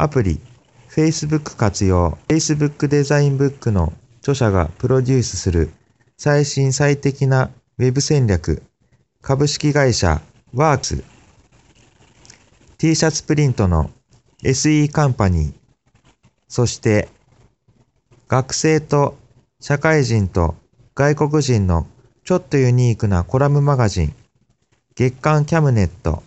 アプリ、Facebook 活用、Facebook デザインブックの著者がプロデュースする最新最適なウェブ戦略、株式会社ワークス、T シャツプリントの SE カンパニー、そして学生と社会人と外国人のちょっとユニークなコラムマガジン、月刊キャムネット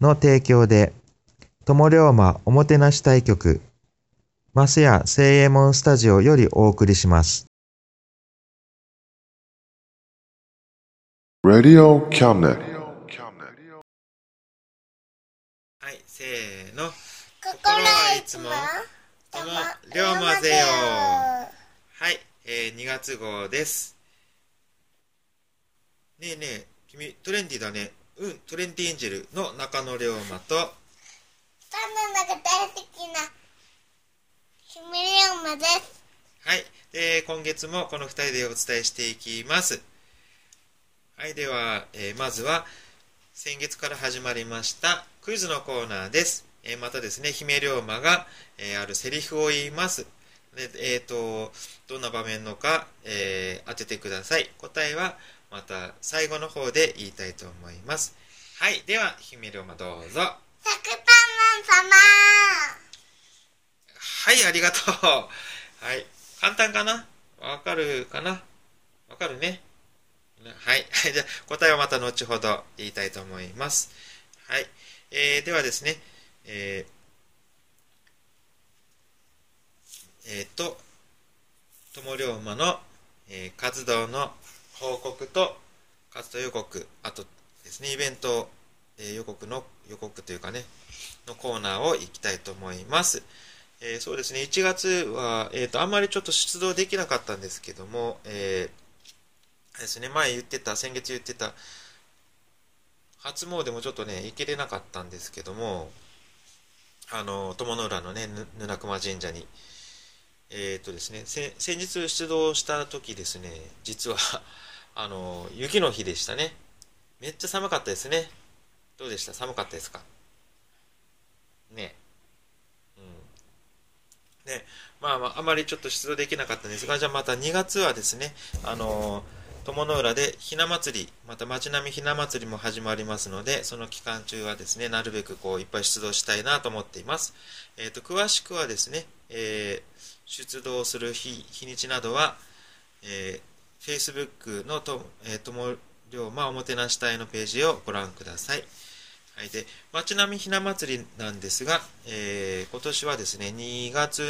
の提供で、友龍馬おもてなし対局、マスヤ聖右衛門スタジオよりお送りします。Radio Cabinet. はい、せーの。心はいつもとも龍馬ぜよはい、えー、2月号です。ねえねえ、君、トレンディだね。うん、トレンディエンジェルの中野龍馬と、サンの中大好きなひめりおまですはい、で、今月もこの2人でお伝えしていきます。はい、では、えーまずは、先月から始まりましたクイズのコーナーです。えーまたですね、姫龍馬が、えーあるセリフを言います。でえっ、と、どんな場面のか、えー当ててください。答えはまた最後の方で言いたいと思います。はい、では、姫龍馬どうぞ。サクタンマン様はい、ありがとう。はい。簡単かな？わかるかな？わかるねはい。じゃあ、答えはまた後ほど言いたいと思います。はい。えー、ではですね、えー、えーと、友龍馬の、えー活動の報告と、活動予告、あとですね、イベント、え予告の、予告というかね、のコーナーを行きたいと思います。えーそうですね、1月は、えー、とあんまりちょっと出動できなかったんですけども、えーですね、前言ってた、先月言ってた、初詣もちょっとね、行けれなかったんですけども、あの、友の浦のね、ぬぬなくま神社に、えっ、とですね、先日出動した時ですね、実は、あの、雪の日でしたね。めっちゃ寒かったですね。どうでした？寒かったですか？ね。うん。ね、まあまあ、あまりちょっと出動できなかったんですが、じゃあまた2月はですね、あの友の浦でひな祭り、また町並みひな祭りも始まりますので、その期間中はですね、なるべくこういっぱい出動したいなと思っています。えっ、と、詳しくはですね、えー出動する日、日にちなどは、えー Facebook のと、えー、友龍馬おもてなし隊のページをご覧ください。はい、で町並みひな祭りなんですが、えー今年はですね2月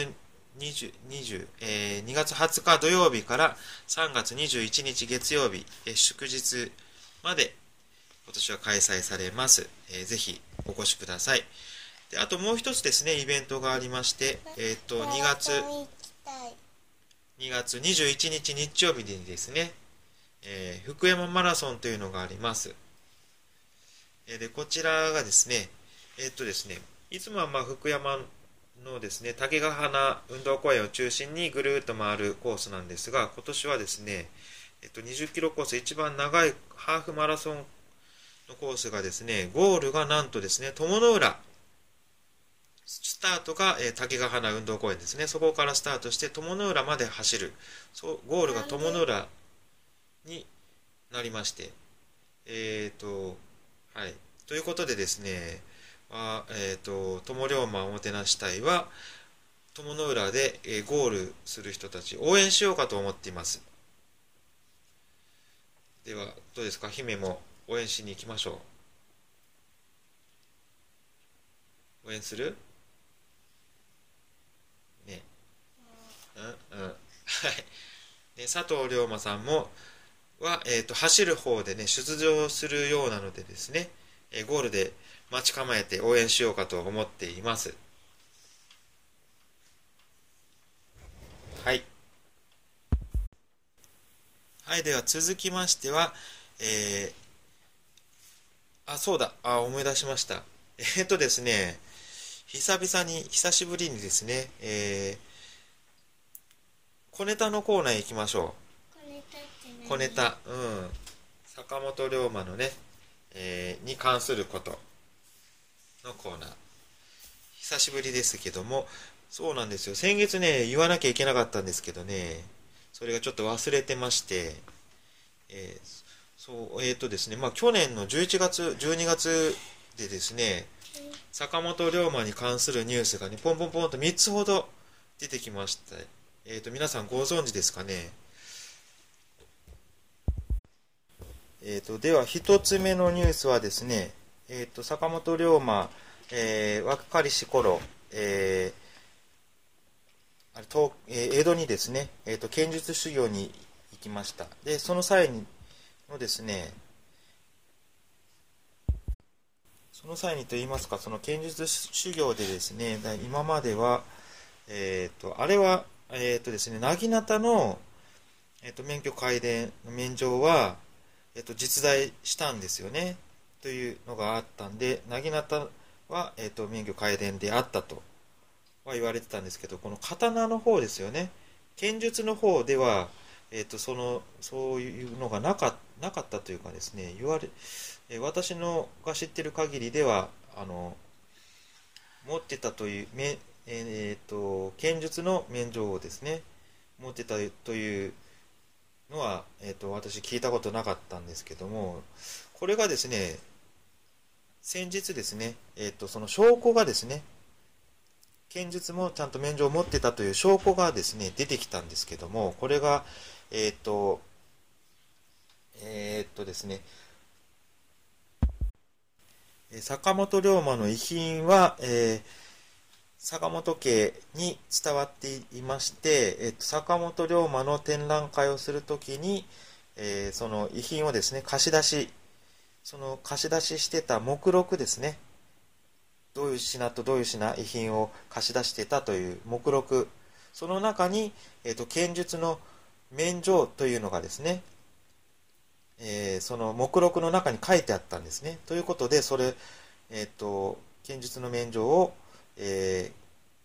20, 20えー2月20日土曜日から3月21日月曜日、えー祝日まで今年は開催されます、えーぜひお越しください。であともう一つですねイベントがありまして、えー、と2月マラソン行きたい。2月21日日曜日にですね、えー福山マラソンというのがあります。えーで、こちらがですね、えーっとですね、いつもはまあ福山のですね、竹ヶ花運動公園を中心にぐるっと回るコースなんですが、今年はですね、えっと、20キロコース、一番長いハーフマラソンのコースがですね、ゴールがなんとですね、友の浦、スタートが、えー竹ヶ花運動公園ですね。そこからスタートして友の浦まで走る。そう、ゴールが友の浦になりまして。えーと、はい。ということでですね、あえっ、と友龍馬おもてなし隊は友の浦で、えゴールする人たち応援しようかと思っています。ではどうですか？姫も応援しに行きましょう。応援する？ね。うんうん。はい。で佐藤龍馬さんもは、えー、と走る方でね出場するようなのでですね、えゴールで待ち構えて応援しようかと思っています。はい。はいでは続きましてはえー、あそうだあ思い出しました。えー、とですね久々に久しぶりにですねえー、小ネタのコーナー行きましょう。小ネタ、うん、坂本龍馬のね、えーに関することのコーナー。久しぶりですけども。そうなんですよ。先月ね言わなきゃいけなかったんですけどね。それがちょっと忘れてまして、えーそうえっ、とですね。まあ去年の11月12月でですね坂本龍馬に関するニュースがねポンポンポンと3つほど出てきました。えっ、と皆さんご存知ですかね？えー、とでは1つ目のニュースはですね、えー、と坂本龍馬、えー若かりし頃、えーあれ東えー江戸にですね、えー、と剣術修行に行きました。でその際にのですねその際にと言いますかその剣術修行でですね今までは、えー、とあれは、えーとですね、薙刀の、えー、と免許改伝の免状は、えっと、実在したんですよね。というのがあったんで薙刀は、えっと、免許改伝であったとは言われてたんですけどこの刀の方ですよね。剣術の方では、えっと、そのそういうのがなかなかったというかですね言われえ私のが知ってる限りではあの持ってたというめえーっと剣術の免状をですね持ってたというのは、えー、と私聞いたことなかったんですけどもこれがですね先日ですね、えー、とその証拠がですね剣術もちゃんと免状を持ってたという証拠がですね出てきたんですけどもこれがえっ、とえっ、とですね坂本龍馬の遺品は、えー坂本家に伝わっていまして、えっと、坂本龍馬の展覧会をするときに、えーその遺品をですね貸し出しその貸し出ししてた目録ですね。どういう品とどういう品遺品を貸し出してたという目録。その中に、えっと剣術の免状というのがですね、えーその目録の中に書いてあったんですね。ということでそれ、えっと剣術の免状をえー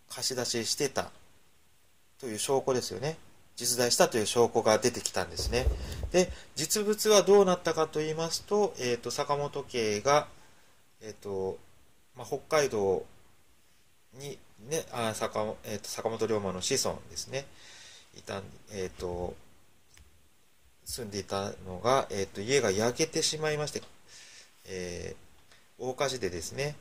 貸し出ししてたという証拠ですよね。実在したという証拠が出てきたんですね。で実物はどうなったかと言いますと,、えー、と坂本家が、えーとまあ、北海道に、ねあ坂,、えー、と坂本龍馬の子孫ですね。いたん、えー、と住んでいたのが、えー、と家が焼けてしまいまして、えー大火事でですね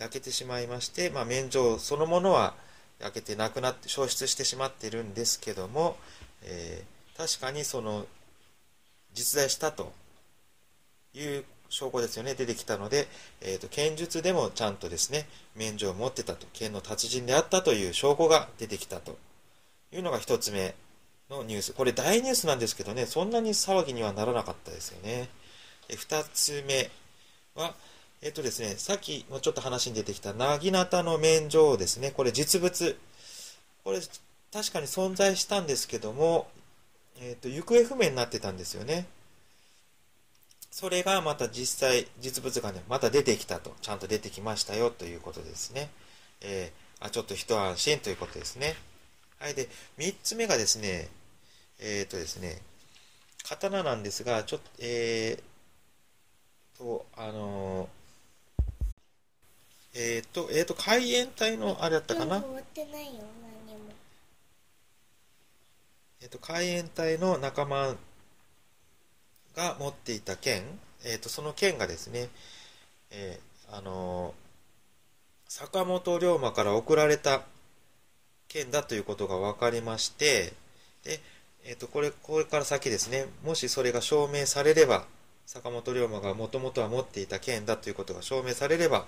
焼けてしまいまして、まあ、免状そのものは焼けてなくなって消失してしまっているんですけども、えー確かにその実在したという証拠ですよね出てきたので、えー、と剣術でもちゃんとですね免状を持ってたと剣の達人であったという証拠が出てきたと。いうのが1つ目のニュース。これ大ニュースなんですけどねそんなに騒ぎにはならなかったですよね。2つ目はえっとですね、さっきもちょっと話に出てきた、なぎなたの免状ですね。これ実物。これ確かに存在したんですけども、えっと、行方不明になってたんですよね。それがまた実際、実物がね、また出てきたと。ちゃんと出てきましたよということですね。えーあ、ちょっと一安心ということですね。はい。で、三つ目がですね、えっ、とですね、刀なんですが、ちょっと、えーと、あのーえっ、と、えっ、と、海援隊のあれだったかな？今日終わってないよ何も。えっ、と、海援隊の仲間が持っていた剣、えっ、と、その剣がですね、えーあの坂本龍馬から送られた剣だということが分かりましてで、えー、とこれこれから先ですねもしそれが証明されれば坂本龍馬がもともとは持っていた剣だということが証明されれば、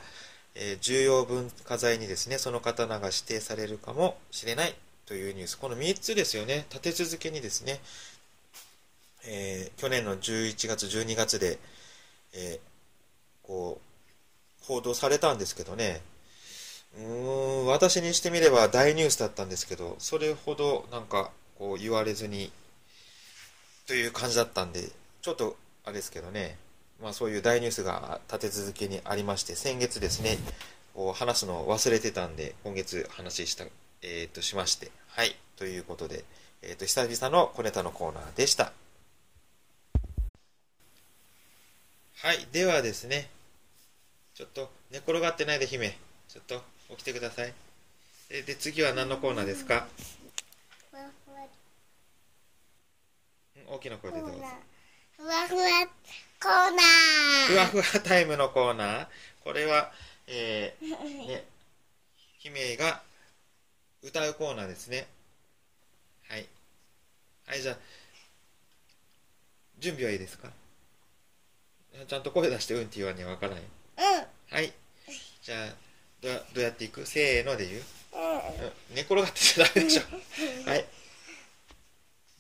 えー、重要文化財にですねその刀が指定されるかもしれないというニュース。この3つですよね。立て続けにですね、えー、去年の11月12月で、えー、こう報道されたんですけどね。うーん私にしてみれば大ニュースだったんですけどそれほどなんかこう言われずにという感じだったんでちょっとあれですけどね。まあそういう大ニュースが立て続けにありまして先月ですねこう話すのを忘れてたんで今月話した、えー、としましてはいということで、えー、と久々の小ネタのコーナーでした。はいではですねちょっと寝転がってないで姫ちょっと起きてください。でで次は何のコーナーですか？大きな声でどうぞふわふわコーナー。ふわふわタイムのコーナー。これは、えー ね、姫が歌うコーナーですね。はい。はいじゃあ準備はいいですか？ちゃんと声出してうんって言わんにはわからない。うん。はい。じゃあどうどうやっていく？せーので言う、ううん、寝転がってちゃダメでしょ。はい。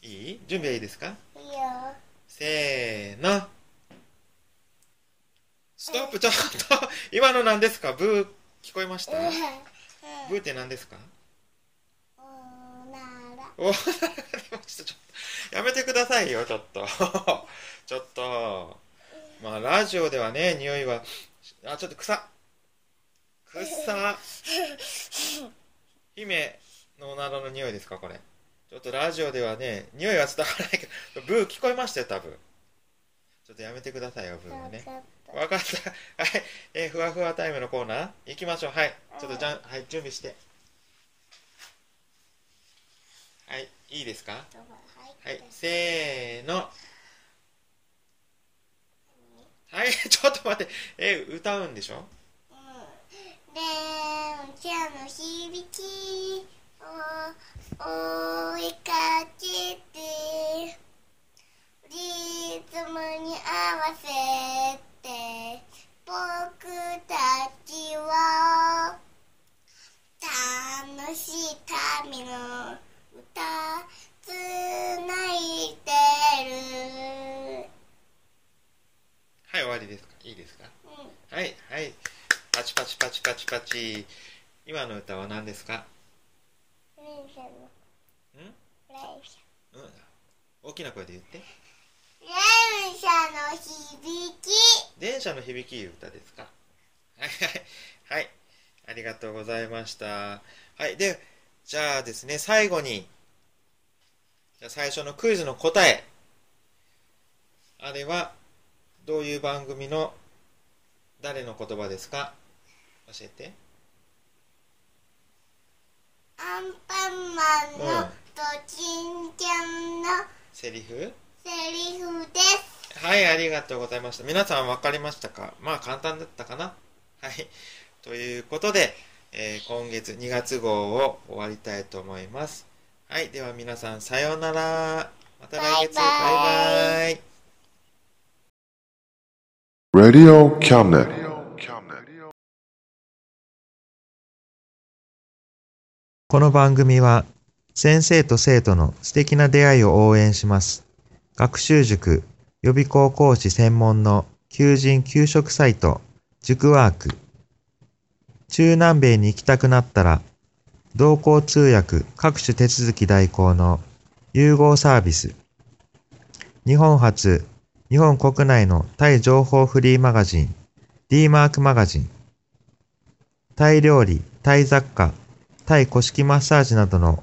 いい？準備はいいですか？せーの。ストップ、ちょっと、今の何ですか？ブー、聞こえました？うんブーって何ですか？おならお出ましたちょっと、やめてくださいよ、ちょっと。ちょっと。まあ、ラジオではね、匂いは、あ、ちょっと草。草。姫のおならの匂いですか、これ？ちょっとラジオではね、匂いは伝わらないけど、ブー聞こえましたよ、多分。ちょっとやめてくださいよ、ブーはね。わかった。はい。えーふわふわタイムのコーナー行きましょう。はい。ちょっとじゃん、はい、準備して。はい。いいですか？はい。せーの。はい。ちょっと待って。えー歌うんでしょ？電車の響きを追いかけてリズムに合わせて僕たちは楽しい旅の歌つないでる。はい、終わりですか？いいですか？うん。はい、はい。パチパチパチパチパチ。今の歌は何ですか電車のん電車うん。大きな声で言って。電車の響き。電車の響き歌ですか。はいはい。はい。ありがとうございました。はい。でじゃあですね最後にじゃあ最初のクイズの答え。あれはどういう番組の誰の言葉ですか？教えて。アンパンマンのうんドキンちゃんのセリフ？セリフです。はい、ありがとうございました。皆さん分かりましたか？まあ簡単だったかな？はい。ということで、えー今月2月号を終わりたいと思います。はい、では皆さんさようなら。また来月。バイバイバイバイ Radio Cabinet. この番組は先生と生徒の素敵な出会いを応援します。学習塾予備高校講師専門の求人・給食サイト塾ワーク。中南米に行きたくなったら同行通訳各種手続き代行の融合サービス。日本初日本国内のタイ情報フリーマガジン D マークマガジン。タイ料理、タイ雑貨、タイ古式マッサージなどの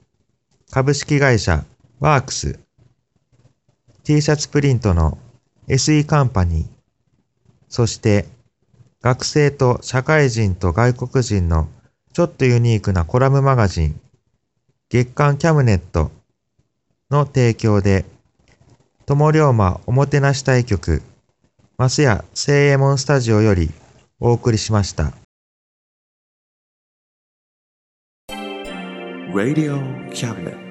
株式会社ワークス、T シャツプリントの SE カンパニー、そして学生と社会人と外国人のちょっとユニークなコラムマガジン、月刊キャムネットの提供で、友龍馬おもてなし対局、マスヤ聖右衛門スタジオよりお送りしました。Radio Cabinet.